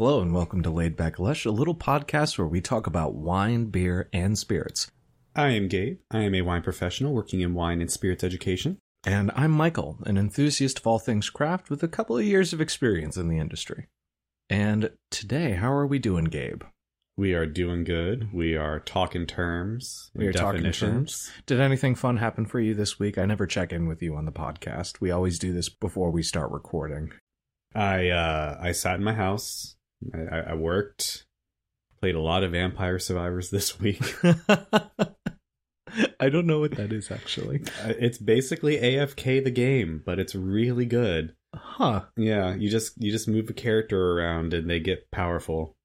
Hello and welcome to Laid Back Lush, a little podcast where we talk about wine, beer, and spirits. I am Gabe. I am a wine professional working in wine and spirits education. And I'm Michael, an enthusiast of all things craft with a couple of years of experience in the industry. And today, how are we doing, Gabe? We are doing good. We are talking terms. We are talking terms. Did anything fun happen for you this week? I never check in with you on the podcast. We always do this before we start recording. I uh, I sat in my house. I, I worked. Played a lot of Vampire Survivors this week. I don't know what that is actually. Uh, it's basically AFK the game, but it's really good. Huh. Yeah, you just you just move a character around and they get powerful.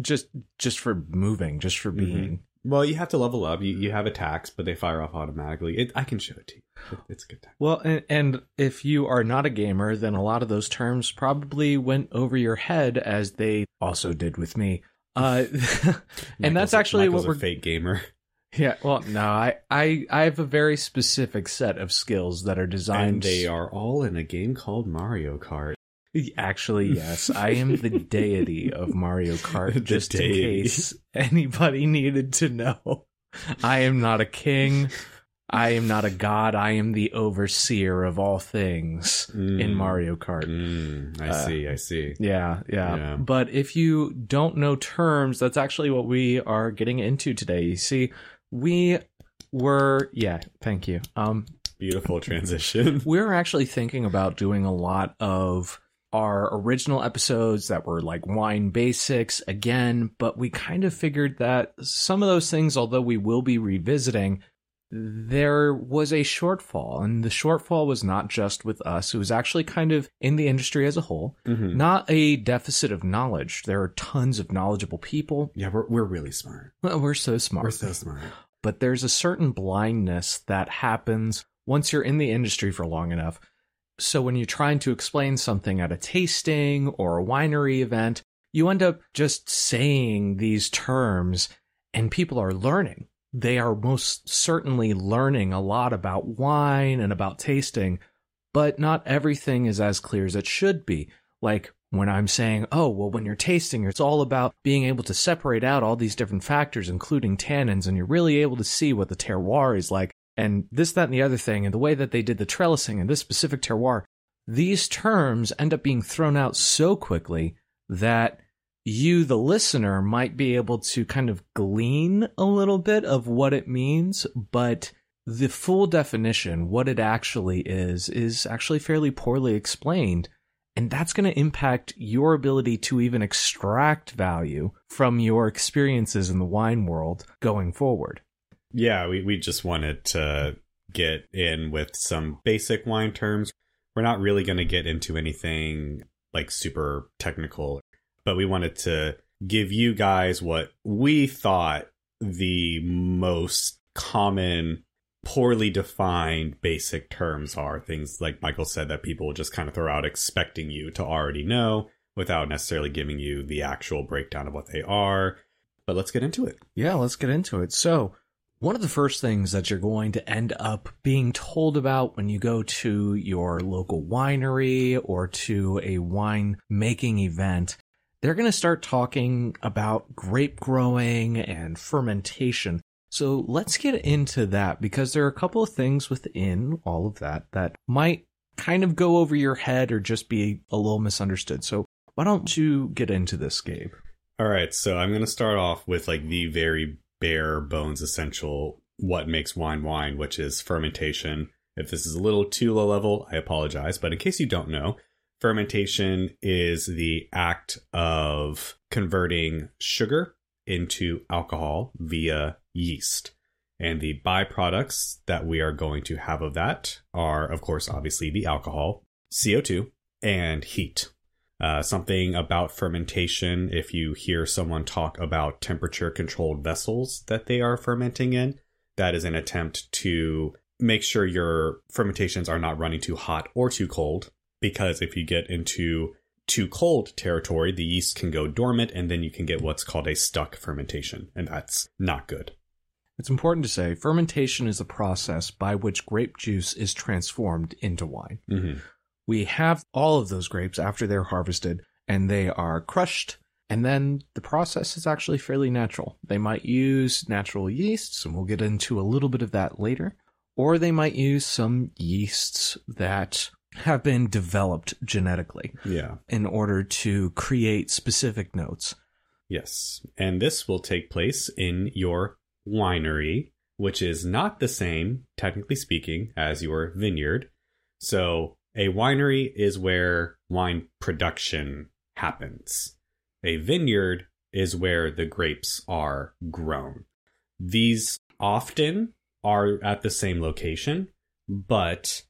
Just just for moving, just for being. Well, you have to level up. You you have attacks, but they fire off automatically. It, I can show it to you. It- it's a good time. Well, and, and if you are not a gamer, then a lot of those terms probably went over your head as they also did with me. Uh, and that's actually Michael's what a we're. fake gamer. Yeah. Well, no, I, I, I have a very specific set of skills that are designed. And they are all in a game called Mario Kart. Actually, yes, I am the deity of Mario Kart. Just in case anybody needed to know, I am not a king. I am not a god. I am the overseer of all things in Mm. Mario Kart. Mm, I Uh, see, I see. Yeah, yeah, Yeah. But if you don't know terms, that's actually what we are getting into today. You see, we were yeah, thank you. Um Beautiful transition. we're actually thinking about doing a lot of our original episodes that were like wine basics again, but we kind of figured that some of those things, although we will be revisiting, there was a shortfall. And the shortfall was not just with us, it was actually kind of in the industry as a whole. Mhm. Not a deficit of knowledge. There are tons of knowledgeable people. Yeah, we're we're really smart. Well, we're so smart We're so smart. but there's a certain blindness that happens once you're in the industry for long enough. So when you're trying to explain something at a tasting or a winery event, you end up just saying these terms and people are learning. They are most certainly learning a lot about wine and about tasting, but not everything is as clear as it should be. Like when I'm saying, oh, well, when you're tasting, it's all about being able to separate out all these different factors, including tannins, and you're really able to see what the terroir is like, and this, that, and the other thing, and the way that they did the trellising and this specific terroir. These terms end up being thrown out so quickly that you, the listener, might be able to kind of glean a little bit of what it means, but the full definition, what it actually is, is actually fairly poorly explained. And that's going to impact your ability to even extract value from your experiences in the wine world going forward. Yeah, we, we just wanted to get in with some basic wine terms. We're not really going to get into anything like super technical, but we wanted to give you guys what we thought the most common, poorly defined basic terms are. Things like Michael said that people just kind of throw out expecting you to already know without necessarily giving you the actual breakdown of what they are. But let's get into it. Yeah, let's get into it. So, one of the first things that you're going to end up being told about when you go to your local winery or to a wine making event, they're going to start talking about grape growing and fermentation. So, let's get into that because there are a couple of things within all of that that might kind of go over your head or just be a little misunderstood. So, why don't you get into this, Gabe? All right, so I'm going to start off with like the very bare bones essential what makes wine wine, which is fermentation. If this is a little too low level, I apologize, but in case you don't know, fermentation is the act of converting sugar into alcohol via yeast. And the byproducts that we are going to have of that are, of course, obviously the alcohol, CO2, and heat. Uh, something about fermentation, if you hear someone talk about temperature controlled vessels that they are fermenting in, that is an attempt to make sure your fermentations are not running too hot or too cold. Because if you get into too cold territory, the yeast can go dormant and then you can get what's called a stuck fermentation. And that's not good. It's important to say fermentation is a process by which grape juice is transformed into wine. Mm-hmm. We have all of those grapes after they're harvested, and they are crushed. And then the process is actually fairly natural. They might use natural yeasts, and we'll get into a little bit of that later. Or they might use some yeasts that have been developed genetically Yeah. in order to create specific notes. Yes. And this will take place in your winery, which is not the same, technically speaking, as your vineyard. So, a winery is where wine production happens. A vineyard is where the grapes are grown. These often are at the same location, but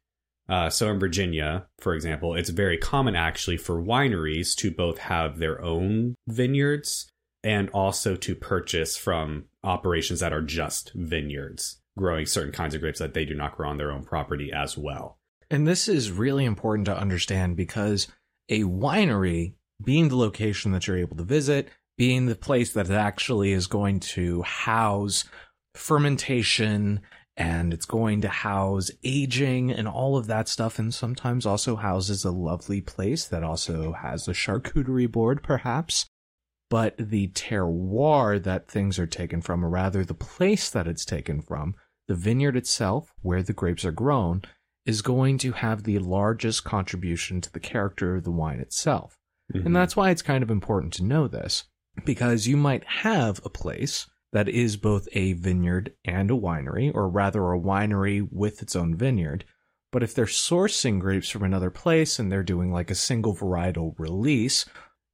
uh, so in Virginia, for example, it's very common actually for wineries to both have their own vineyards and also to purchase from operations that are just vineyards, growing certain kinds of grapes that they do not grow on their own property as well. And this is really important to understand because a winery, being the location that you're able to visit, being the place that actually is going to house fermentation and it's going to house aging and all of that stuff, and sometimes also houses a lovely place that also has a charcuterie board, perhaps. But the terroir that things are taken from, or rather the place that it's taken from, the vineyard itself, where the grapes are grown, is going to have the largest contribution to the character of the wine itself. Mhm. And that's why it's kind of important to know this, because you might have a place that is both a vineyard and a winery, or rather a winery with its own vineyard. But if they're sourcing grapes from another place and they're doing like a single varietal release,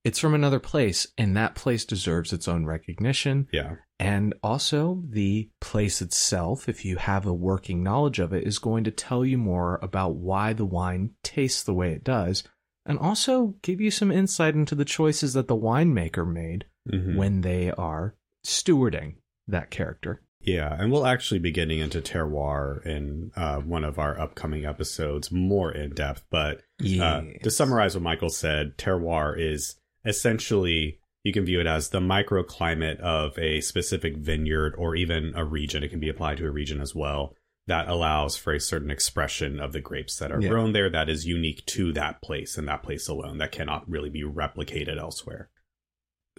it's from another place, and that place deserves its own recognition. yeah. And also, the place itself, if you have a working knowledge of it, is going to tell you more about why the wine tastes the way it does, and also give you some insight into the choices that the winemaker made Mhm. when they are stewarding that character. Yeah, and we'll actually be getting into terroir in uh, one of our upcoming episodes more in depth. But uh, to summarize what Michael said, terroir is essentially you can view it as the microclimate of a specific vineyard or even a region. It can be applied to a region as well that allows for a certain expression of the grapes that are Yeah. grown there that is unique to that place and that place alone that cannot really be replicated elsewhere.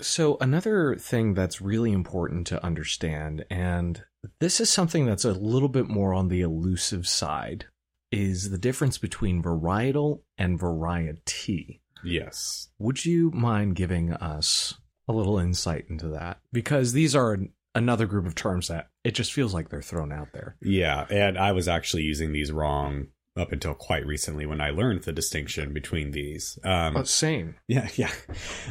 So, another thing that's really important to understand, and this is something that's a little bit more on the elusive side, is the difference between varietal and variety. Yes. Would you mind giving us a little insight into that? Because these are another group of terms that it just feels like they're thrown out there. Yeah, and I was actually using these wrong up until quite recently when I learned the distinction between these. Um, Oh, same. yeah, yeah.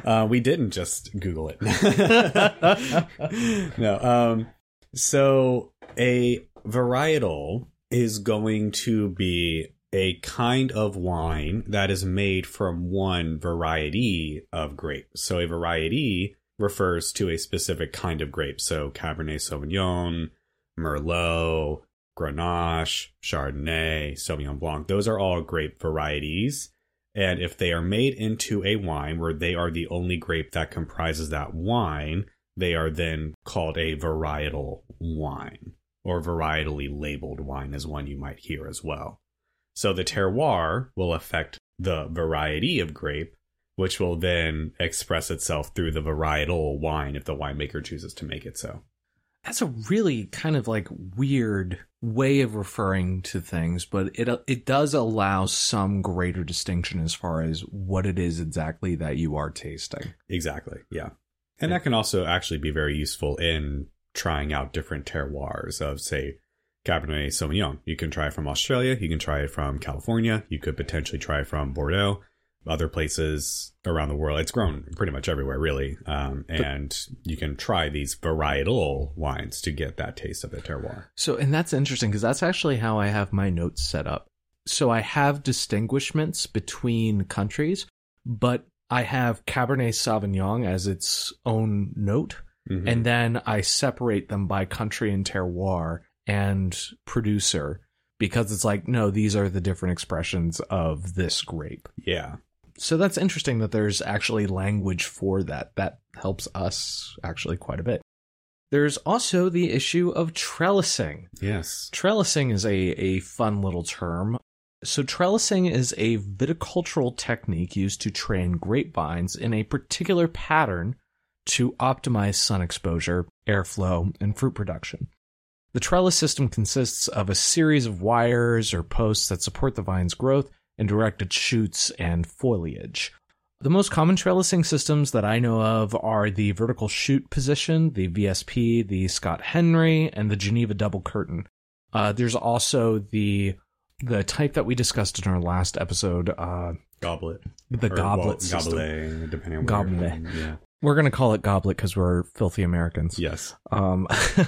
Uh, we didn't just Google it. no. Um, so a varietal is going to be a kind of wine that is made from one variety of grape. So a variety refers to a specific kind of grape. So Cabernet Sauvignon, Merlot, Grenache, Chardonnay, Sauvignon Blanc. Those are all grape varieties. And if they are made into a wine where they are the only grape that comprises that wine, they are then called a varietal wine or varietally labeled wine, is one you might hear as well. So the terroir will affect the variety of grape, which will then express itself through the varietal wine if the winemaker chooses to make it so. That's a really kind of like weird way of referring to things, but it it does allow some greater distinction as far as what it is exactly that you are tasting. Exactly. Yeah. And that can also actually be very useful in trying out different terroirs of, say, Cabernet Sauvignon. You can try it from Australia. You can try it from California. You could potentially try it from Bordeaux. Other places around the world. It's grown pretty much everywhere, really. Um, and you can try these varietal wines to get that taste of the terroir. So, and that's interesting because that's actually how I have my notes set up. So I have distinguishments between countries, but I have Cabernet Sauvignon as its own note, Mhm. and then I separate them by country and terroir and producer because it's like, no, these are the different expressions of this grape. yeah. So that's interesting that there's actually language for that. That helps us actually quite a bit. There's also the issue of trellising. Yes. Trellising is a, a fun little term. So, trellising is a viticultural technique used to train grapevines in a particular pattern to optimize sun exposure, airflow, and fruit production. The trellis system consists of a series of wires or posts that support the vine's growth and direct its shoots and foliage. The most common trellising systems that I know of are the vertical shoot position, the VSP, the Scott Henry, and the Geneva double curtain. Uh, there's also the the type that we discussed in our last episode, uh, Goblet. the Or, goblet well, system. Goblet, depending on Goblet. Yeah. We're gonna call it goblet because we're filthy Americans. Yes. Um,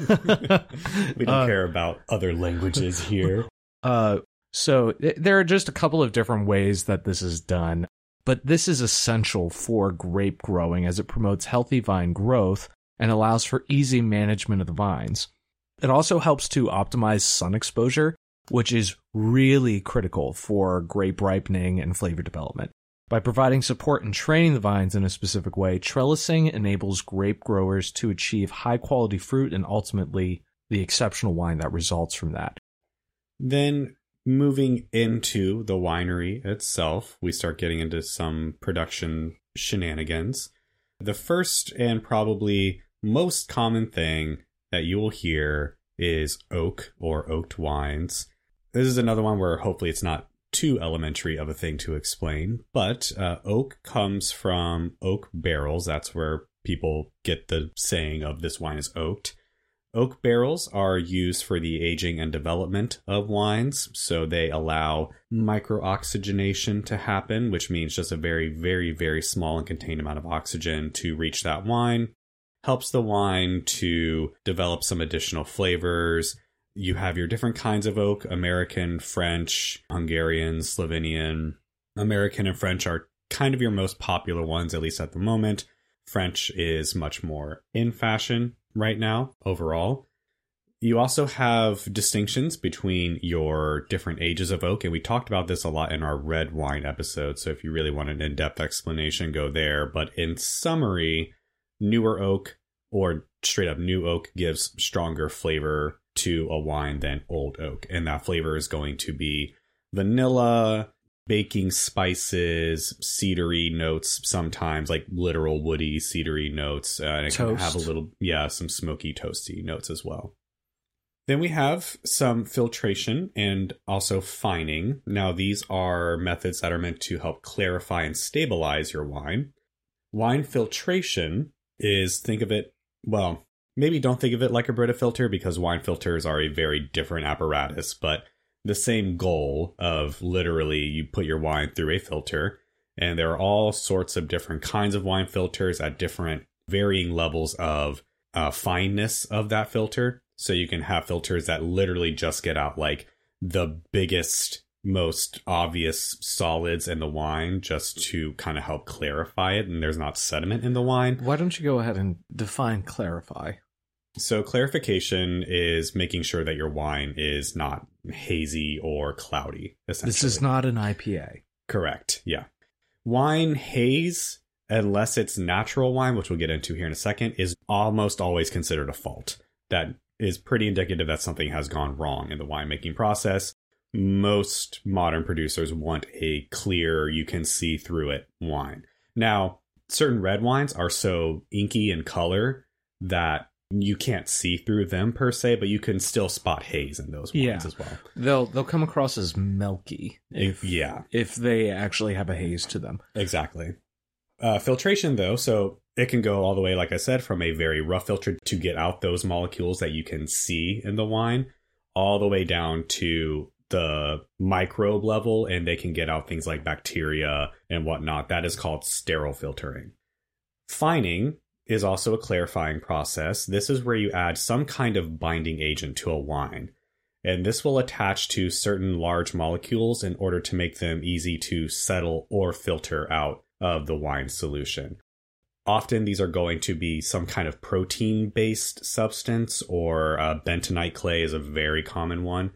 We don't uh, care about other languages here. Uh, so th- there are just a couple of different ways that this is done, but this is essential for grape growing as it promotes healthy vine growth and allows for easy management of the vines. It also helps to optimize sun exposure, which is really critical for grape ripening and flavor development. By providing support and training the vines in a specific way, trellising enables grape growers to achieve high quality fruit and ultimately the exceptional wine that results from that. Then moving into the winery itself, we start getting into some production shenanigans. The first and probably most common thing that you will hear is oak or oaked wines. This is another one where hopefully it's not too elementary of a thing to explain, but uh, oak comes from oak barrels. That's where people get the saying of this wine is oaked. Oak barrels are used for the aging and development of wines, so they allow microoxygenation to happen, which means just a very, very, very small and contained amount of oxygen to reach that wine. Helps the wine to develop some additional flavors. You have your different kinds of oak American, French, Hungarian, Slovenian. American and French are kind of your most popular ones, at least at the moment. French is much more in fashion right now overall. You also have distinctions between your different ages of oak, and we talked about this a lot in our red wine episode. So if you really want an in depth explanation, go there. But in summary, newer oak or straight up new oak gives stronger flavor to a wine than old oak. And that flavor is going to be vanilla, baking spices, cedary notes, sometimes like literal woody cedary notes. Uh, and it can have a little, yeah, some smoky toasty notes as well. Then we have some filtration and also fining. Now, these are methods that are meant to help clarify and stabilize your wine. Wine filtration is think of it, well, maybe don't think of it like a Brita filter because wine filters are a very different apparatus, but the same goal of literally you put your wine through a filter, and there are all sorts of different kinds of wine filters at different varying levels of uh, fineness of that filter. So you can have filters that literally just get out like the biggest, most obvious solids in the wine just to kind of help clarify it, and there's not sediment in the wine. Why don't you go ahead and define clarify? So clarification is making sure that your wine is not hazy or cloudy. Essentially, This is not an IPA. correct. Yeah, wine haze, unless it's natural wine, which we'll get into here in a second, is almost always considered a fault. That is pretty indicative that something has gone wrong in the winemaking process. Most modern producers want a clear, you can see through it wine. Now, certain red wines are so inky in color that you can't see through them per se, but you can still spot haze in those wines Yeah. as well. They'll they'll come across as milky if yeah, if they actually have a haze to them. exactly. Uh, filtration, though, so it can go all the way, like I said, from a very rough filter to get out those molecules that you can see in the wine, all the way down to the microbe level, and they can get out things like bacteria and whatnot. That is called sterile filtering. Fining is also a clarifying process. This is where you add some kind of binding agent to a wine. And this will attach to certain large molecules in order to make them easy to settle or filter out of the wine solution. Often these are going to be some kind of protein based substance, or uh, bentonite clay is a very common one.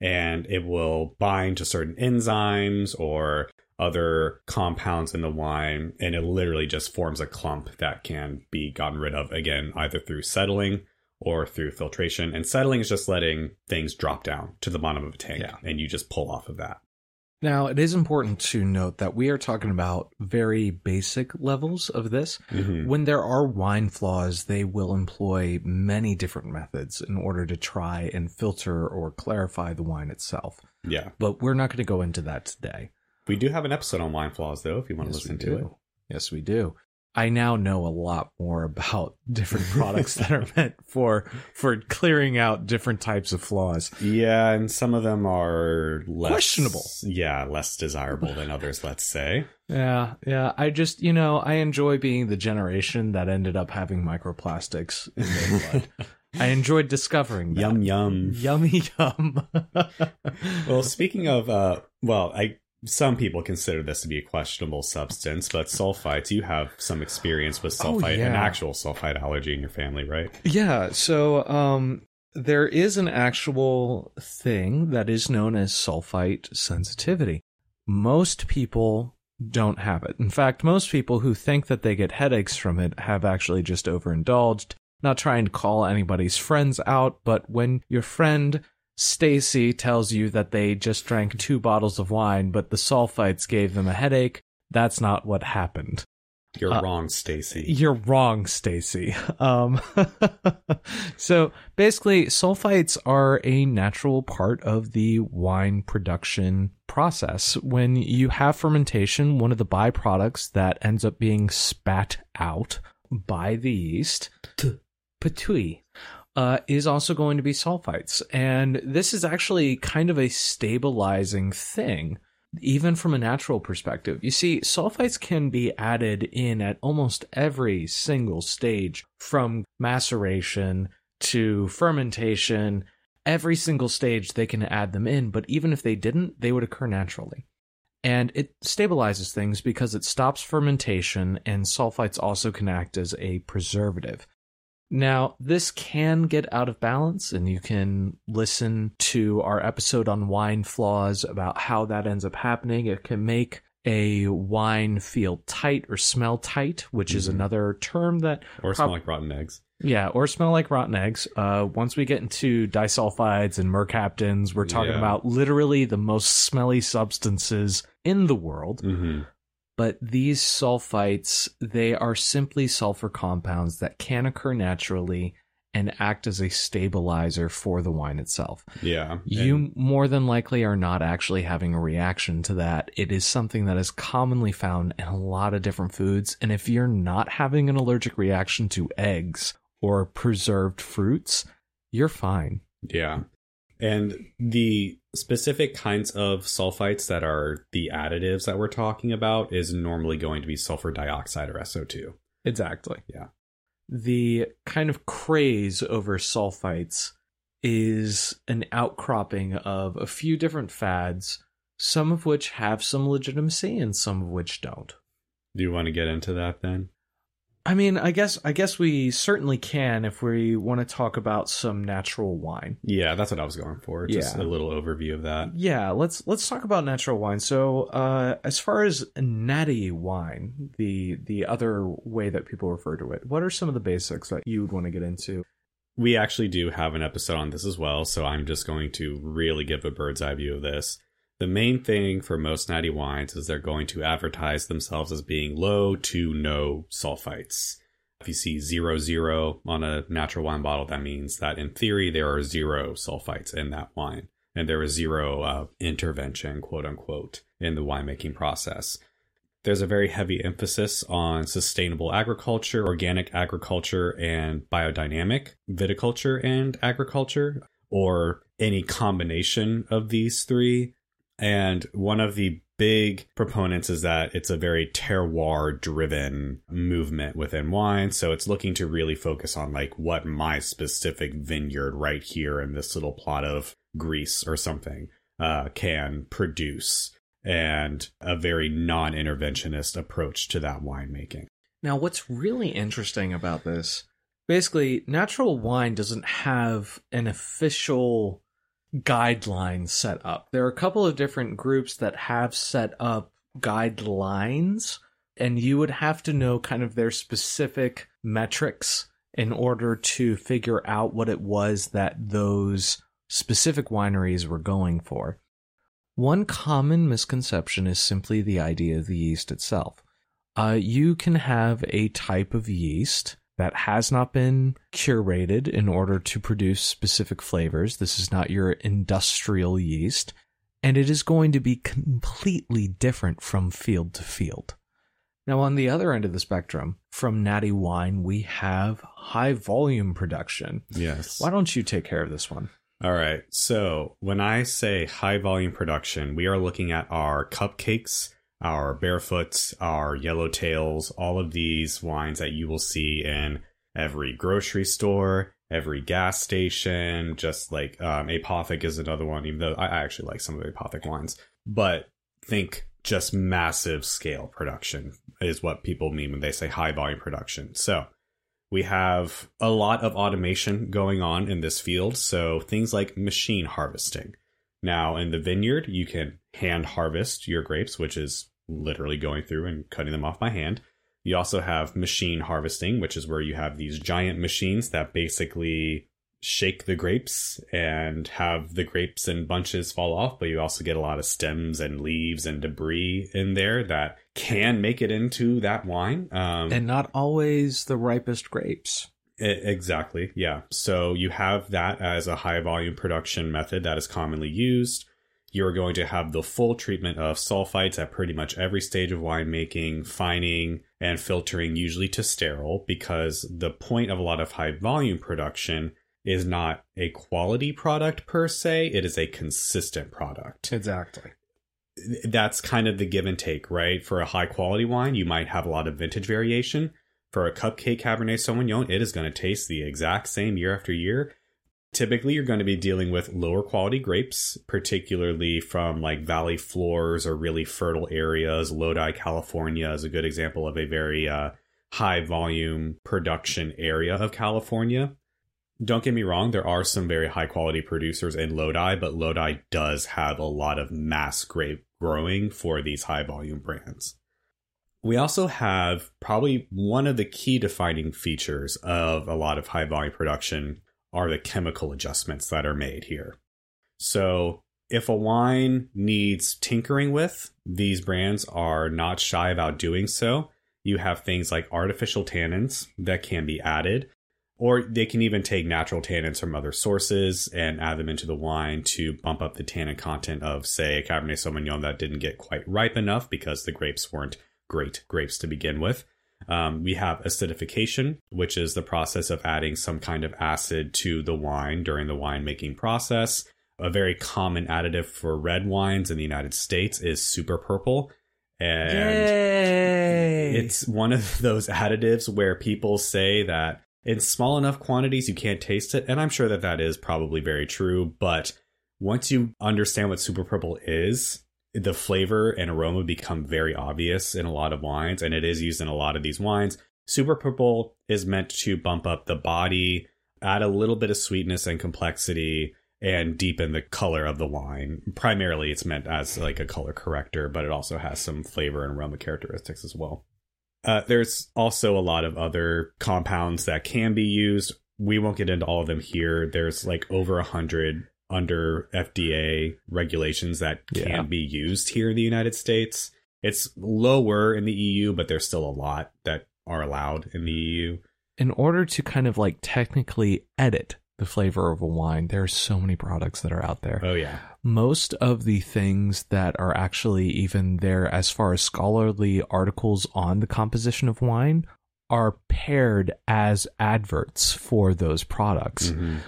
And it will bind to certain enzymes or other compounds in the wine, and it literally just forms a clump that can be gotten rid of again, either through settling or through filtration. And settling is just letting things drop down to the bottom of a tank, Yeah. and you just pull off of that. Now, it is important to note that we are talking about very basic levels of this. Mhm. When there are wine flaws, they will employ many different methods in order to try and filter or clarify the wine itself. Yeah. But we're not going to go into that today. We do have an episode on wine flaws, though, if you want to listen to it. Yes, we do. I now know a lot more about different products that are meant for for clearing out different types of flaws. Yeah, and some of them are less, Questionable. Yeah, less desirable than others, let's say. Yeah, yeah. I just, you know, I enjoy being the generation that ended up having microplastics in their blood. I enjoyed discovering that. Yum, yum. Yummy yum. Well, speaking of, uh, well, I some people consider this to be a questionable substance, but sulfites, you have some experience with Oh, sulfite, an actual sulfite allergy in your family, right? yeah, so um there is an actual thing that is known as sulfite sensitivity. Most people don't have it. In fact, most people who think that they get headaches from it have actually just overindulged. Not trying to call anybody's friends out, but when your friend Stacy tells you that they just drank two bottles of wine, but the sulfites gave them a headache, that's not what happened. You're Uh, wrong, Stacy. You're wrong, Stacy. Um, so basically, sulfites are a natural part of the wine production process. When you have fermentation, one of the byproducts that ends up being spat out by the yeast, patui, uh, is also going to be sulfites. And this is actually kind of a stabilizing thing even from a natural perspective. You see, sulfites can be added in at almost every single stage from maceration to fermentation. Every single stage they can add them in, but even if they didn't, they would occur naturally. And it stabilizes things because it stops fermentation, and sulfites also can act as a preservative. Now, this can get out of balance, and you can listen to our episode on wine flaws about how that ends up happening. It can make a wine feel tight or smell tight, which is Mhm. another term that, or smell like rotten eggs. yeah, or smell like rotten eggs. Uh, once we get into disulfides and mercaptans, we're talking Yeah. about literally the most smelly substances in the world hmm but these sulfites they are simply sulfur compounds that can occur naturally and act as a stabilizer for the wine itself. Yeah. You more than likely are not actually having a reaction to that. It is something that is commonly found in a lot of different foods. And if you're not having an allergic reaction to eggs or preserved fruits, you're fine. Yeah. And the specific kinds of sulfites that are the additives that we're talking about is normally going to be sulfur dioxide or SO2. Exactly. Yeah. The kind of craze over sulfites is an outcropping of a few different fads, some of which have some legitimacy and some of which don't. Do you want to get into that then? I mean, I guess I guess we certainly can if we want to talk about some natural wine. Yeah, that's what I was going for. Just Yeah. a little overview of that. Yeah, let's let's talk about natural wine. So, uh, as far as natty wine, the the other way that people refer to it, what are some of the basics that you would want to get into? We actually do have an episode on this as well, so I'm just going to really give a bird's eye view of this. The main thing for most natty wines is they're going to advertise themselves as being low to no sulfites. If you see zero zero on a natural wine bottle, that means that in theory there are zero sulfites in that wine, and there is zero uh, intervention, quote unquote, in the winemaking process. There's a very heavy emphasis on sustainable agriculture, organic agriculture, and biodynamic viticulture and agriculture, or any combination of these three. And one of the big proponents is that it's a very terroir driven movement within wine. So it's looking to really focus on like what my specific vineyard right here in this little plot of Greece or something uh, can produce and a very non interventionist approach to that winemaking. Now, what's really interesting about this, basically, natural wine doesn't have an official guideline set up. There are a couple of different groups that have set up guidelines, and you would have to know kind of their specific metrics in order to figure out what it was that those specific wineries were going for. One common misconception is simply the idea of the yeast itself. Uh, you can have a type of yeast that has not been curated in order to produce specific flavors. This is not your industrial yeast, and it is going to be completely different from field to field. Now, on the other end of the spectrum, from Natty Wine, we have high volume production. Yes. Why don't you take care of this one? All right. So when I say high volume production, we are looking at our cupcakes, our barefoots, our yellowtails, all of these wines that you will see in every grocery store, every gas station, just like um, Apothic is another one, even though I actually like some of Apothic wines. But think just massive scale production is what people mean when they say high volume production. So we have a lot of automation going on in this field. So things like machine harvesting. Now, in the vineyard, you can hand harvest your grapes, which is literally going through and cutting them off by hand. You also have machine harvesting, which is where you have these giant machines that basically shake the grapes and have the grapes and bunches fall off, but you also get a lot of stems and leaves and debris in there that can make it into that wine. Um, And not always the ripest grapes. E- Exactly. Yeah. So you have that as a high volume production method that is commonly used. You're going to have the full treatment of sulfites at pretty much every stage of winemaking, fining and filtering, usually to sterile, because the point of a lot of high volume production is not a quality product per se, it is a consistent product Exactly. that's kind of the give and take, right? For a high quality wine, you might have a lot of vintage variation. For a cupcake Cabernet Sauvignon, it is going to taste the exact same year after year. Typically, you're going to be dealing with lower quality grapes, particularly from like valley floors or really fertile areas. Lodi, California is a good example of a very uh, high volume production area of California. Don't get me wrong, there are some very high quality producers in Lodi, but Lodi does have a lot of mass grape growing for these high volume brands. We also have probably one of the key defining features of a lot of high volume production are the chemical adjustments that are made here. So, if a wine needs tinkering with, these brands are not shy about doing so. You have things like artificial tannins that can be added, or they can even take natural tannins from other sources and add them into the wine to bump up the tannin content of, say, a Cabernet Sauvignon that didn't get quite ripe enough because the grapes weren't great grapes to begin with. Um, we have acidification, which is the process of adding some kind of acid to the wine during the winemaking process. A very common additive for red wines in the United States is super purple. And Yay! it's one of those additives where people say that in small enough quantities you can't taste it. And I'm sure that that is probably very true. But once you understand what super purple is, the flavor and aroma become very obvious in a lot of wines, and it is used in a lot of these wines. Super purple is meant to bump up the body, add a little bit of sweetness and complexity, and deepen the color of the wine. Primarily, it's meant as like a color corrector, but it also has some flavor and aroma characteristics as well. Uh, there's also a lot of other compounds that can be used. We won't get into all of them here. There's like over a hundred under FDA regulations that can Yeah. be used here in the United States. It's lower in the EU, but there's still a lot that are allowed in the EU. in order to kind of like technically edit the flavor of a wine, there are so many products that are out there. Oh yeah, Most of the things that are actually even there as far as scholarly articles on the composition of wine are paired as adverts for those products, Mhm.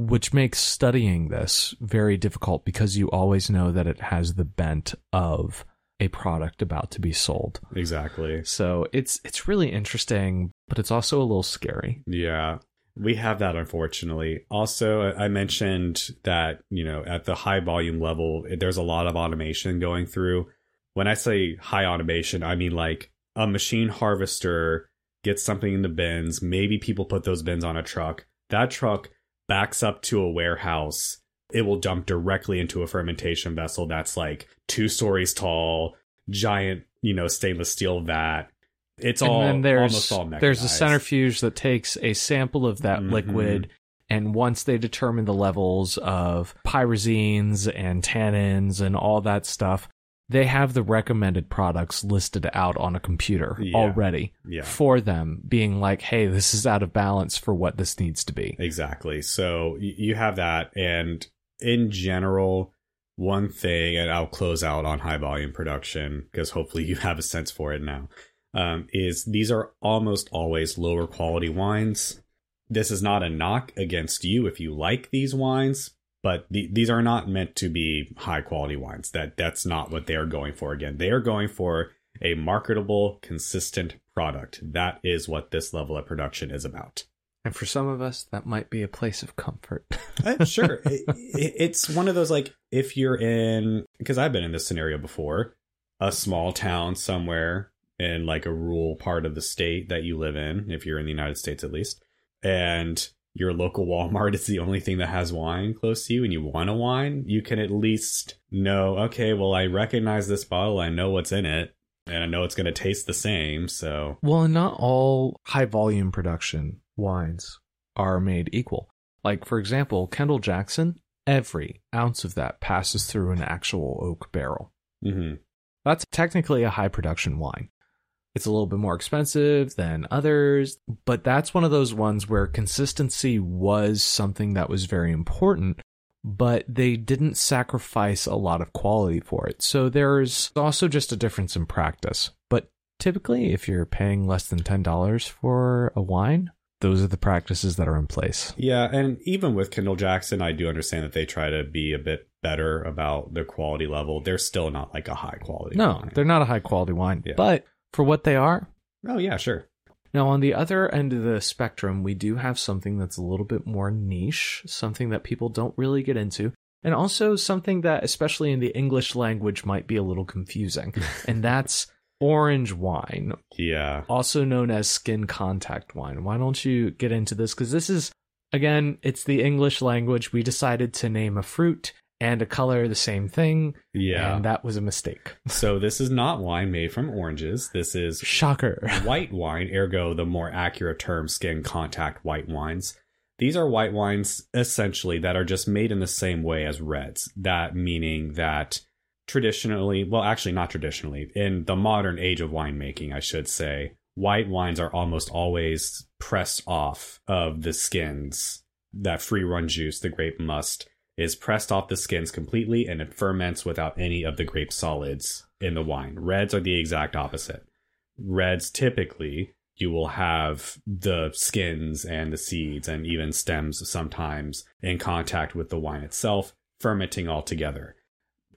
Which makes studying this very difficult because you always know that it has the bent of a product about to be sold. exactly. So it's it's really interesting, but it's also a little scary. Yeah, we have that unfortunately. Also, I mentioned that, you know, at the high volume level, there's a lot of automation going through. When I say high automation, I mean like a machine harvester gets something in the bins. Maybe people put those bins on a truck. That truck backs up to a warehouse. It will dump directly into a fermentation vessel that's like two stories tall, giant, you know, stainless steel vat. It's all and then there's almost all there's a centrifuge that takes a sample of that Mhm. liquid And once they determine the levels of pyrazines and tannins and all that stuff, they have the recommended products listed out on a computer Yeah. already Yeah. for them, being like, hey, this is out of balance for what this needs to be. Exactly. So you have that. And in general, one thing, and I'll close out on high volume production because hopefully you have a sense for it now, um, is these are almost always lower quality wines. This is not a knock against you if you like these wines, but the, these are not meant to be high quality wines. That that's not what they are going for. Again, they are going for a marketable, consistent product. That is what this level of production is about. And for some of us, that might be a place of comfort. Uh, sure. It- it- it's one of those like if you're in because I've been in this scenario before, a small town somewhere in like a rural part of the state that you live in, if you're in the United States at least, and your local Walmart is the only thing that has wine close to you and you want a wine, you can at least know, okay, well I recognize this bottle, I know what's in it, and I know it's going to taste the same, so well, and not all high volume production wines are made equal. Like, for example, Kendall Jackson, every ounce of that passes through an actual oak barrel. mhm. That's technically a high production wine. It's a little bit more expensive than others, but that's one of those ones where consistency was something that was very important, but they didn't sacrifice a lot of quality for it. So there's also just a difference in practice. But typically, if you're paying less than $10 for a wine, those are the practices that are in place. Yeah, and even with Kendall Jackson, I do understand that they try to be a bit better about the quality level. They're still not like a high quality. No, wine. they're not a high quality wine, Yeah. but for what they are, Oh yeah, sure. Now, on the other end of the spectrum, we do have something that's a little bit more niche, something that people don't really get into, and also something that, especially in the English language, might be a little confusing. and that's orange wine, Yeah. also known as skin contact wine. Why don't you get into this? Because this is, again, it's the English language. We decided to name a fruit and a color the same thing, Yeah. and that was a mistake. so this is not wine made from oranges. This is Shocker. white wine, ergo the more accurate term skin contact white wines. These are white wines essentially that are just made in the same way as reds. That meaning that traditionally, well, actually not traditionally, in the modern age of winemaking, I should say, white wines are almost always pressed off of the skins. That free run juice, the grape must, is pressed off the skins completely and it ferments without any of the grape solids in the wine. Reds are the exact opposite. Reds typically you will have the skins and the seeds and even stems sometimes in contact with the wine itself fermenting all together.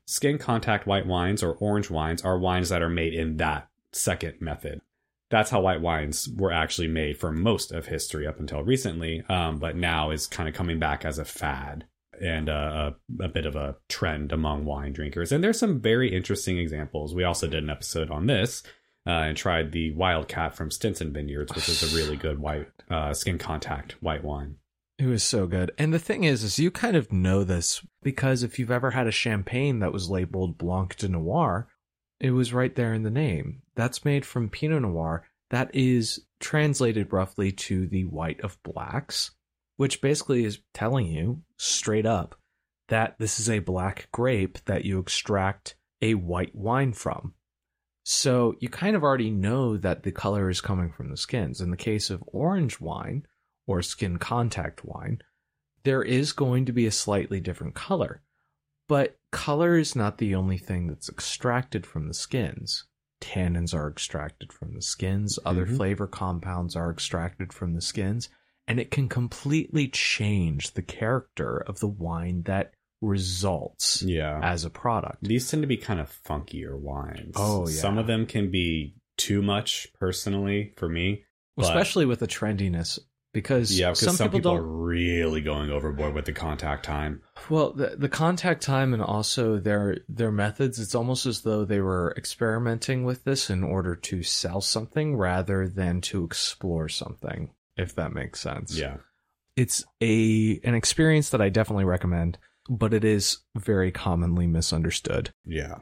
Skin contact white wines or orange wines are wines that are made in that second method. That's how white wines were actually made for most of history up until recently um, but now is kind of coming back as a fad and a, a, a bit of a trend among wine drinkers and there's some very interesting examples we also did an episode on this uh, and tried the Wildcat from Stinson Vineyards, which is a really good white uh, skin contact white wine. It was so good. And the thing is, is you kind of know this because if you've ever had a champagne that was labeled Blanc de Noir, it was right there in the name. That's made from Pinot Noir. That is translated roughly to the white of blacks, which basically is telling you straight up that this is a black grape that you extract a white wine from. So you kind of already know that the color is coming from the skins. In the case of orange wine or skin contact wine, there is going to be a slightly different color. But color is not the only thing that's extracted from the skins. Tannins are extracted from the skins, other Mhm. flavor compounds are extracted from the skins, and it can completely change the character of the wine that results Yeah. as a product. These tend to be kind of funkier wines. Oh, yeah. Some of them can be too much personally for me. especially with the trendiness because Yeah, because some, some, people, people, don't are really going overboard with the contact time. well the, the contact time and also their their methods it's almost as though they were experimenting with this in order to sell something rather than to explore something if that makes sense Yeah. it's a an experience that i definitely recommend but it is very commonly misunderstood Yeah.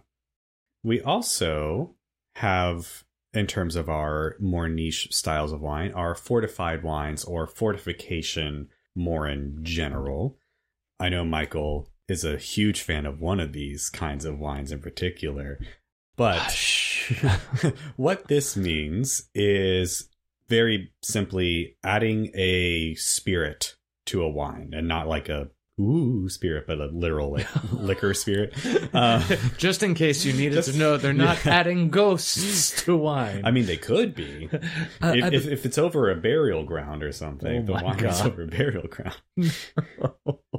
We also have, in terms of our more niche styles of wine, our fortified wines or fortification more in general. I know Michael is a huge fan of one of these kinds of wines in particular. But what this means is very simply adding a spirit to a wine and not like a ooh spirit, but a literal like liquor spirit. Uh, Just in case you needed Just- to know, they're not adding ghosts to wine. I mean, they could be Uh, if, I- if, if it's over a burial ground or something. Oh the my wine is God. over a burial ground.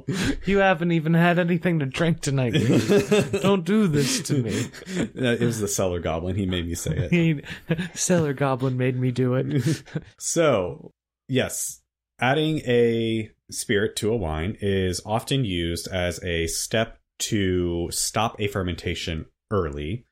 you haven't even had anything to drink tonight. Don't do this to me. it was the cellar goblin. He made me say it. He, Cellar Goblin made me do it. So, yes, adding a spirit to a wine is often used as a step to stop a fermentation early.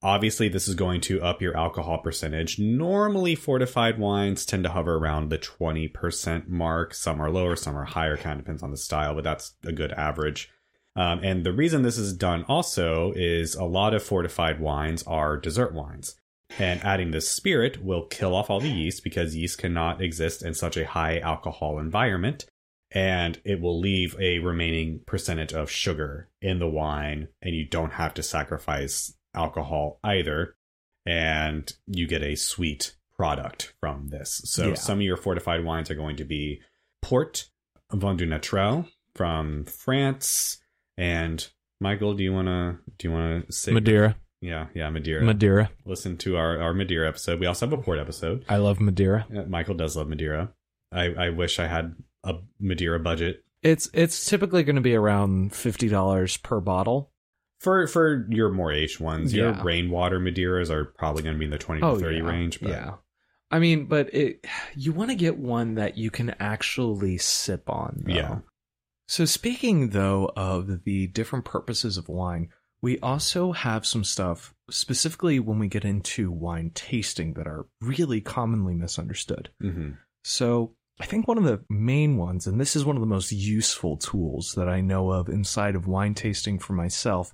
Obviously, this is going to up your alcohol percentage. Normally, fortified wines tend to hover around the 20% mark. Some are lower, some are higher, kind of depends on the style, but that's a good average. Um, and the reason this is done also is a lot of fortified wines are dessert wines. And adding this spirit will kill off all the yeast because yeast cannot exist in such a high alcohol environment. And it will leave a remaining percentage of sugar in the wine, and you don't have to sacrifice alcohol either. And you get a sweet product from this. So Yeah. some of your fortified wines are going to be Port Vin Doux Naturel from France. And Michael, do you wanna do you wanna say Madeira. yeah, yeah, Madeira. Madeira. Listen to our, our Madeira episode. We also have a port episode. I love Madeira. Michael does love Madeira. I, I wish I had a Madeira budget It's it's typically going to be around fifty dollars per bottle. For for your more aged ones. Your rainwater Madeiras are probably going to be in the twenty to thirty yeah. range. But yeah. I mean, but it you want to get one that you can actually sip on. Though. Yeah. So speaking though of the different purposes of wine, we also have some stuff specifically when we get into wine tasting that are really commonly misunderstood. Mhm. So I think one of the main ones, and this is one of the most useful tools that I know of inside of wine tasting for myself,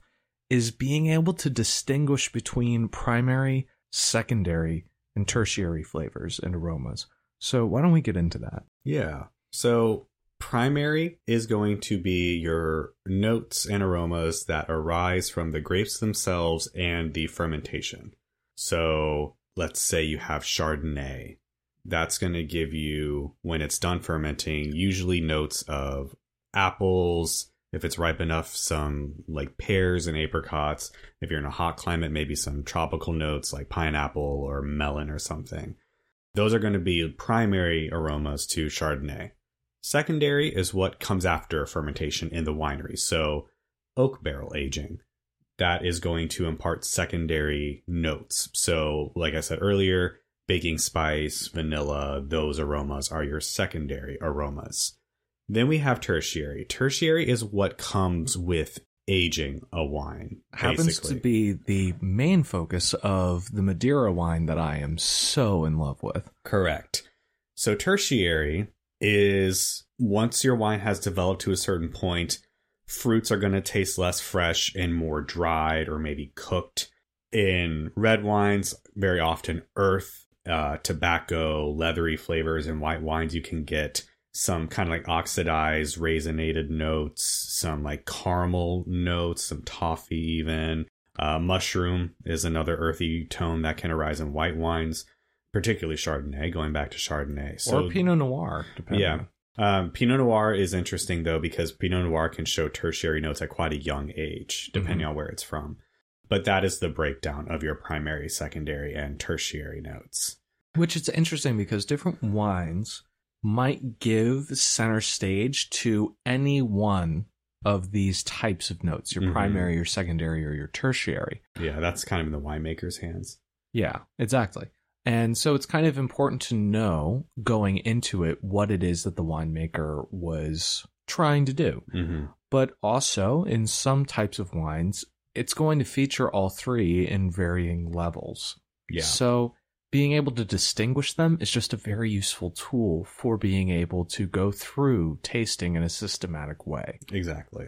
is being able to distinguish between primary, secondary, and tertiary flavors and aromas. So why don't we get into that? yeah. So primary is going to be your notes and aromas that arise from the grapes themselves and the fermentation. So let's say you have Chardonnay. That's going to give you, when it's done fermenting, usually notes of apples. If it's ripe enough, some like pears and apricots. If you're in a hot climate, maybe some tropical notes like pineapple or melon or something. Those are going to be primary aromas to Chardonnay. Secondary is what comes after fermentation in the winery. So, oak barrel aging that is going to impart secondary notes. So, like I said earlier, baking spice, vanilla, those aromas are your secondary aromas. Then we have tertiary. Tertiary is what comes with aging a wine. Happens basically. to be the main focus of the Madeira wine that I am so in love with. Correct. So tertiary is once your wine has developed to a certain point, fruits are going to taste less fresh and more dried or maybe cooked. In red wines, very often earth, uh, tobacco, leathery flavors. In white wines, you can get some kind of like oxidized, raisinated notes, some like caramel notes, some toffee, even. Uh, mushroom is another earthy tone that can arise in white wines particularly Chardonnay, going back to Chardonnay. So, or Pinot Noir, depending. yeah. Um, Pinot Noir is interesting though because Pinot Noir can show tertiary notes at quite a young age, depending on where it's from. But that is the breakdown of your primary, secondary, and tertiary notes. Which is interesting because different wines might give center stage to any one of these types of notes your Mhm. primary, your secondary, or your tertiary. Yeah, that's kind of in the winemaker's hands. Yeah, exactly. And so it's kind of important to know going into it what it is that the winemaker was trying to do. Mm-hmm. But also, in some types of wines, it's going to feature all three in varying levels. Yeah. So being able to distinguish them is just a very useful tool for being able to go through tasting in a systematic way. Exactly.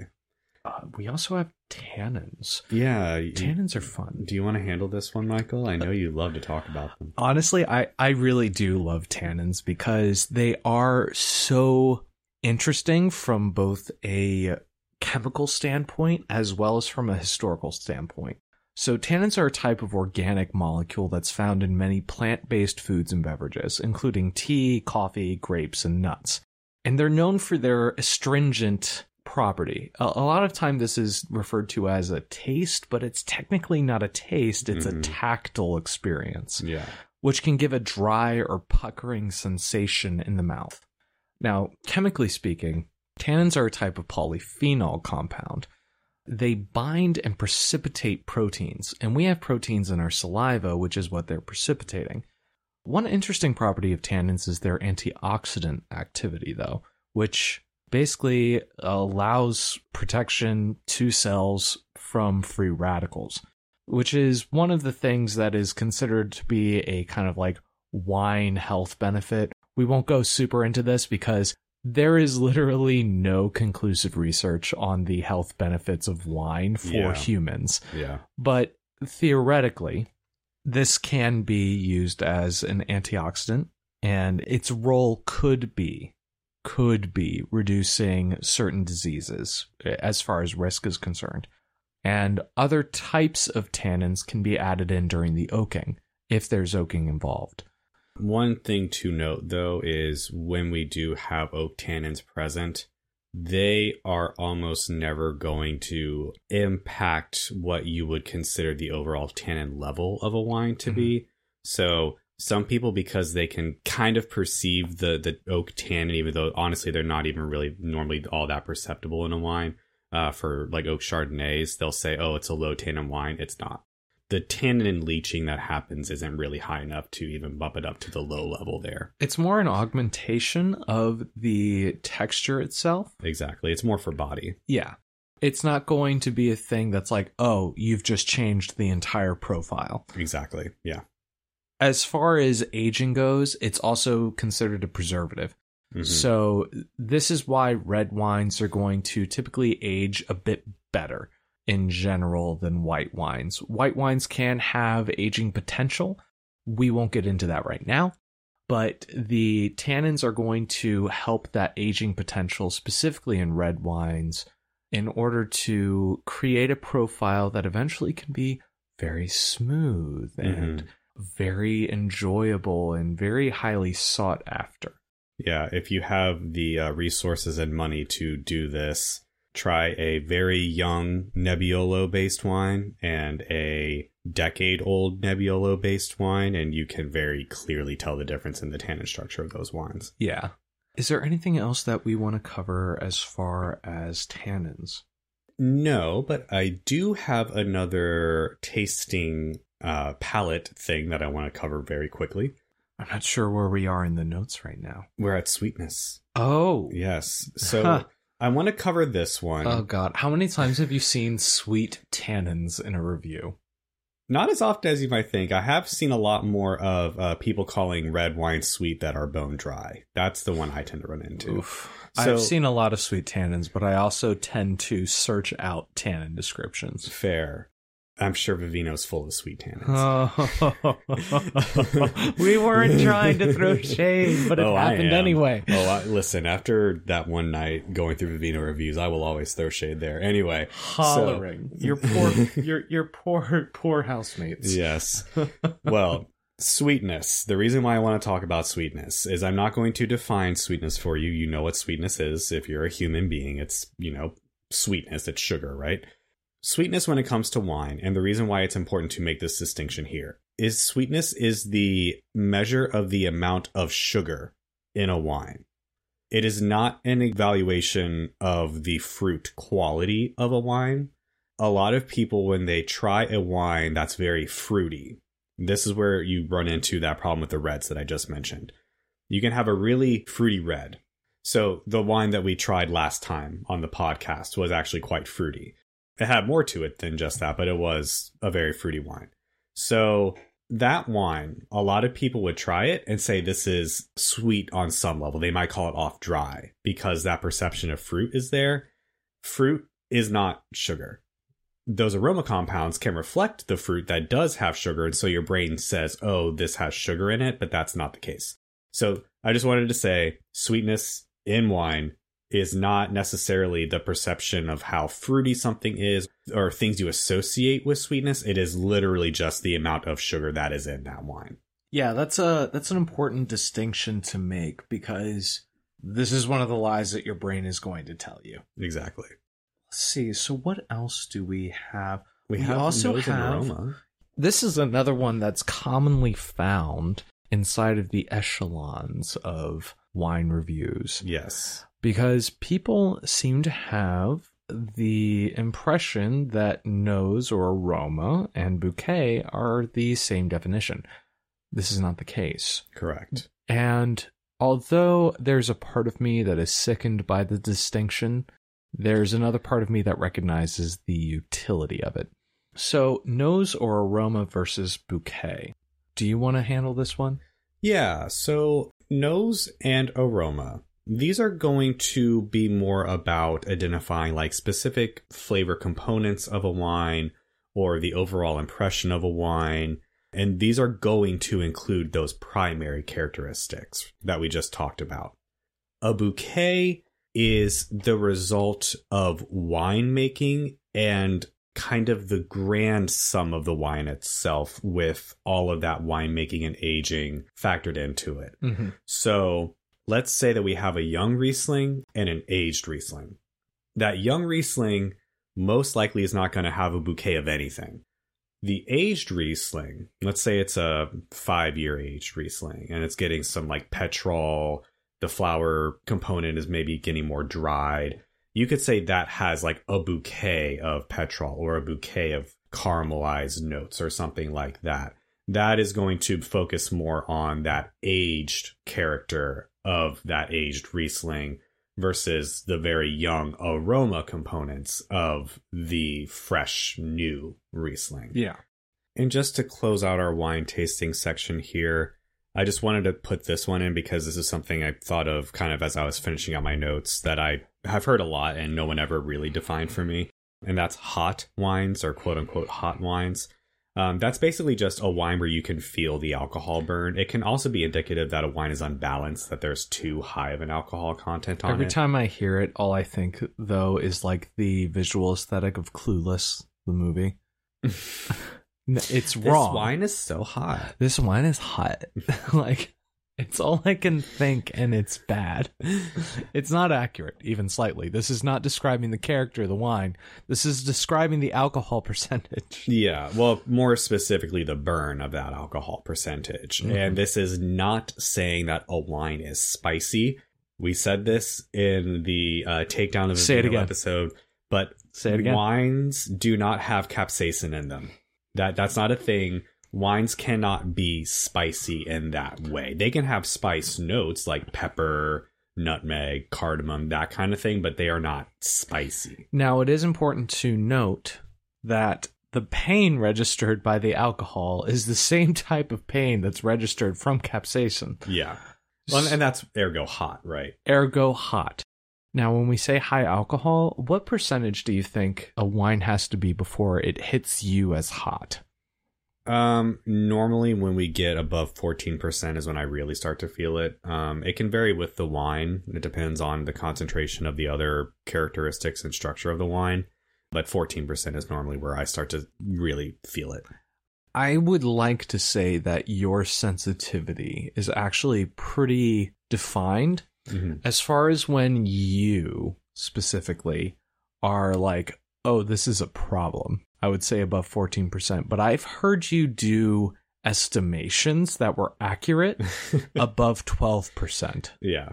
Uh, we also have tannins. Yeah. you- Tannins are fun. do you want to handle this one, Michael? I know you love to talk about them. Honestly, I, I really do love tannins because they are so interesting from both a chemical standpoint as well as from a historical standpoint. So, tannins are a type of organic molecule that's found in many plant based foods and beverages, including tea, coffee, grapes, and nuts. And they're known for their astringent property. A, a lot of time this is referred to as a taste, but it's technically not a taste, it's Mhm. a tactile experience Yeah. which can give a dry or puckering sensation in the mouth. Now, chemically speaking, tannins are a type of polyphenol compound. They bind and precipitate proteins, and we have proteins in our saliva, which is what they're precipitating. One interesting property of tannins is their antioxidant activity, though, which basically allows protection to cells from free radicals which is one of the things that is considered to be a kind of like wine health benefit. We won't go super into this because there is literally no conclusive research on the health benefits of wine for Yeah. humans. Yeah. But theoretically, this can be used as an antioxidant, and its role could be could be reducing certain diseases eh, as far as risk is concerned. And other types of tannins can be added in during the oaking if there's oaking involved. One thing to note though is when we do have oak tannins present, they are almost never going to impact what you would consider the overall tannin level of a wine to be. So some people because they can kind of perceive the the oak tannin even though honestly they're not even really normally all that perceptible in a wine uh, for like oak chardonnays they'll say oh it's a low tannin wine. It's not the tannin leaching that happens isn't really high enough to even bump it up to the low level there It's more an augmentation of the texture itself. exactly it's more for body Yeah. It's not going to be a thing that's like, oh, you've just changed the entire profile. exactly yeah As far as aging goes, it's also considered a preservative. Mhm. So, this is why red wines are going to typically age a bit better in general than white wines. White wines can have aging potential. We won't get into that right now, but the tannins are going to help that aging potential, specifically in red wines, in order to create a profile that eventually can be very smooth and Mhm. very enjoyable and very highly sought after. Yeah, if you have the uh, resources and money to do this, try a very young Nebbiolo based wine and a decade old Nebbiolo based wine, and you can very clearly tell the difference in the tannin structure of those wines. Yeah. Is there anything else that we want to cover as far as tannins? No, but I do have another tasting uh, palette thing that I want to cover very quickly. I'm not sure where we are in the notes right now. We're at sweetness. Oh. Yes. So Huh. I want to cover this one. Oh god, how many times have you seen sweet tannins in a review? Not as often as you might think. I have seen a lot more of uh, people calling red wine sweet that are bone dry. That's the one I tend to run into. Oof. So- I've seen a lot of sweet tannins, but I also tend to search out tannin descriptions. Fair. I'm sure Vivino's full of sweet tannins. Oh. we weren't trying to throw shade, but it Oh, happened anyway. Oh, I, listen, after that one night going through Vivino reviews, I will always throw shade there. Anyway, Hollering. your poor your your poor poor housemates. yes. Well, sweetness. The reason why I want to talk about sweetness is I'm not going to define sweetness for you. You know what sweetness is. If you're a human being, it's, you know, sweetness, it's sugar, right? Sweetness when it comes to wine, and the reason why it's important to make this distinction here is sweetness is the measure of the amount of sugar in a wine. It is not an evaluation of the fruit quality of a wine. A lot of people, when they try a wine that's very fruity, this is where you run into that problem with the reds that I just mentioned. You can have a really fruity red. So the wine that we tried last time on the podcast was actually quite fruity. It had more to it than just that, but it was a very fruity wine. So that wine, a lot of people would try it and say this is sweet on some level. They might call it off dry because that perception of fruit is there. Fruit is not sugar. Those aroma compounds can reflect the fruit that does have sugar, and so your brain says, oh, this has sugar in it, but that's not the case. So I just wanted to say sweetness in wine is not necessarily the perception of how fruity something is or things you associate with sweetness. It is literally just the amount of sugar that is in that wine. Yeah, that's a that's an important distinction to make because this is one of the lies that your brain is going to tell you. Exactly. Let's see. So what else do we have? We, We have also have- aroma. This is another one that's commonly found inside of the echelons of wine reviews Yes. Because people seem to have the impression that nose or aroma and bouquet are the same definition. This is not the case. Correct. And although there's a part of me that is sickened by the distinction, there's another part of me that recognizes the utility of it. So, nose or aroma versus bouquet. Do you want to handle this one? Yeah, so nose and aroma. These are going to be more about identifying like specific flavor components of a wine or the overall impression of a wine. And these are going to include those primary characteristics that we just talked about. A bouquet is the result of winemaking and kind of the grand sum of the wine itself with all of that winemaking and aging factored into it. Mm-hmm. So let's say that we have a young Riesling and an aged Riesling. That young Riesling most likely is not going to have a bouquet of anything. The aged Riesling, let's say it's a five year aged Riesling and it's getting some like petrol, the flower component is maybe getting more dried. You could say that has like a bouquet of petrol or a bouquet of caramelized notes or something like that that is going to focus more on that aged character of that aged Riesling versus the very young aroma components of the fresh new Riesling. Yeah. And just to close out our wine tasting section here, I just wanted to put this one in because this is something I thought of kind of as I was finishing out my notes that I have heard a lot and no one ever really defined for me. And that's hot wines or quote unquote hot wines. Um, that's basically just a wine where you can feel the alcohol burn. It can also be indicative that a wine is unbalanced, that there's too high of an alcohol content on Every it. Every time I hear it, all I think, though, is like the visual aesthetic of Clueless, the movie. It's This wine is so hot. This wine is hot. like, it's all I can think, and it's bad. It's not accurate, even slightly. This is not describing the character of the wine. This is describing the alcohol percentage. Yeah, well, more specifically, the burn of that alcohol percentage. Mhm. And this is not saying that a wine is spicy. We said this in the uh, takedown of the Say it again. episode, but Say it again. wines do not have capsaicin in them. That that's not a thing. Wines cannot be spicy in that way. They can have spice notes like pepper, nutmeg, cardamom, that kind of thing, but they are not spicy. Now, it is important to note that the pain registered by the alcohol is the same type of pain that's registered from capsaicin. Yeah. Well, and that's ergo hot, right? ergo hot. Now, when we say high alcohol, what percentage do you think a wine has to be before it hits you as hot? Um, normally when we get above 14% is when I really start to feel it. Um, it can vary with the wine. It depends on the concentration of the other characteristics and structure of the wine. But 14% is normally where I start to really feel it. I would like to say that your sensitivity is actually pretty defined Mhm. as far as when you specifically are like, oh, this is a problem. I would say above 14%, but I've heard you do estimations that were accurate above 12%. Yeah.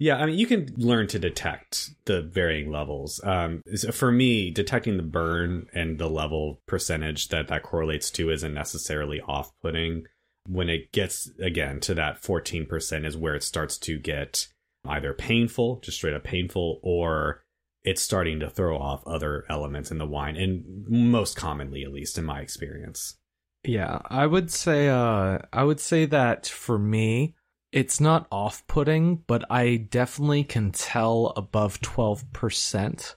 Yeah, I mean, you can learn to detect the varying levels. Um, so for me, detecting the burn and the level percentage that that correlates to isn't necessarily off putting. When it gets, again, to that 14% is where it starts to get either painful, just straight up painful, or it's starting to throw off other elements in the wine, and most commonly, at least in my experience. Yeah, I would say uh I would say that for me it's not off-putting, but I definitely can tell above 12%.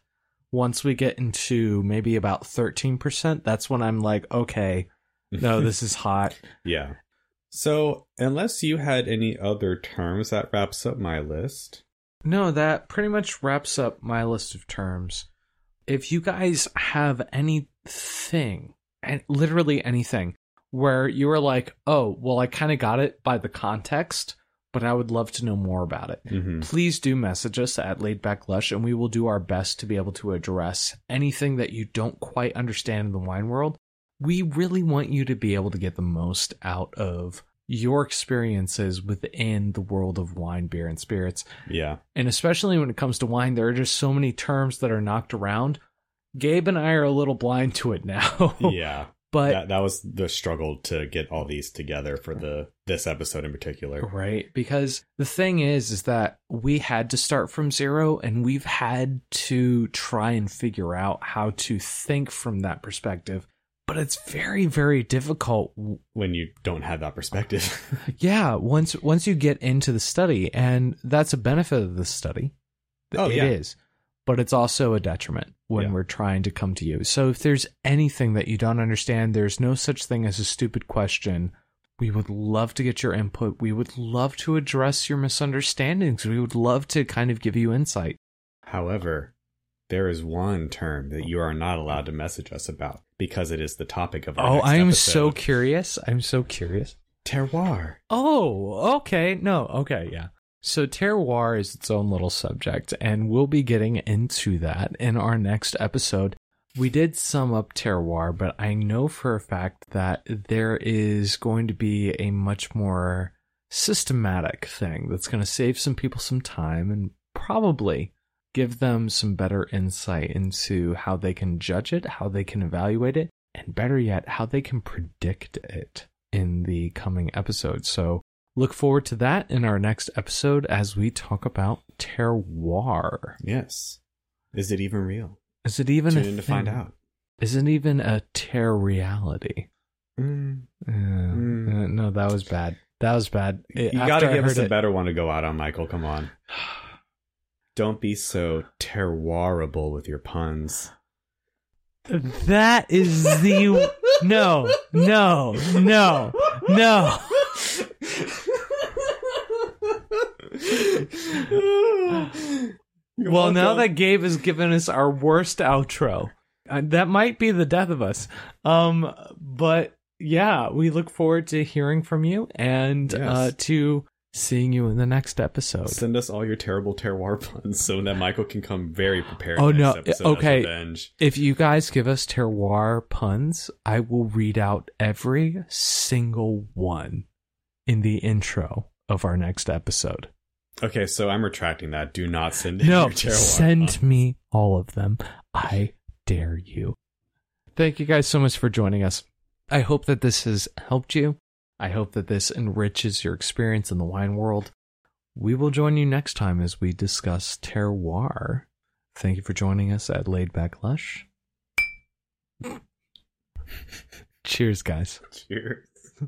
Once we get into maybe about 13%, that's when I'm like, okay, no, this is hot. Yeah. So, unless you had any other terms, that wraps up my list. No, that pretty much wraps up my list of terms. If you guys have anything, and literally anything, where you are like, oh, well, I kind of got it by the context, but I would love to know more about it. hmm Please do message us at Laidback Lush, and we will do our best to be able to address anything that you don't quite understand in the wine world. We really want you to be able to get the most out of your experiences within the world of wine, beer, and spirits. Yeah. And especially when it comes to wine, there are just so many terms that are knocked around. Gabe and I are a little blind to it now. Yeah. but that, that was the struggle to get all these together for the this episode in particular. Right. Because the thing is, is that we had to start from zero and we've had to try and figure out how to think from that perspective. But it's very, very difficult. When you don't have that perspective. Yeah. Once, once you get into the study and that's a benefit of the study. Oh, It yeah. is, But it's also a detriment when Yeah. we're trying to come to you. So if there's anything that you don't understand, there's no such thing as a stupid question. We would love to get your input. We would love to address your misunderstandings. We would love to kind of give you insight. However, there is one term that you are not allowed to message us about because it is the topic of our Oh, I'm so curious. I'm so curious. terroir. Oh, okay. No, okay, yeah. So terroir is its own little subject, and we'll be getting into that in our next episode. We did sum up terroir, but I know for a fact that there is going to be a much more systematic thing that's going to save some people some time and probably give them some better insight into how they can judge it, how they can evaluate it, and better yet, how they can predict it in the coming episodes. So look forward to that in our next episode as we talk about terroir. Yes. Is it even real? Is it even Tune a in to find out. Is it even a terror reality? Mm. Uh, Mm. uh, no, that was bad. That was bad. It- You got to give us a it- better one to go out on, Michael. Come on. Don't be so terroirable with your puns. That is the no, no, no, no. You're well, now that Gabe has given us our worst outro, uh, that might be the death of us. Um, but yeah, we look forward to hearing from you and Yes. uh, to seeing you in the next episode. Send us all your terrible terroir puns so that Michael can come very prepared. Oh, no. Okay. If you guys give us terroir puns, I will read out every single one in the intro of our next episode. Okay, so I'm retracting that. Do not send No, send puns. me all of them. I dare you. Thank you guys so much for joining us. I hope that this has helped you. I hope that this enriches your experience in the wine world. We will join you next time as we discuss terroir. Thank you for joining us at Laid Back Lush. Cheers, guys. Cheers.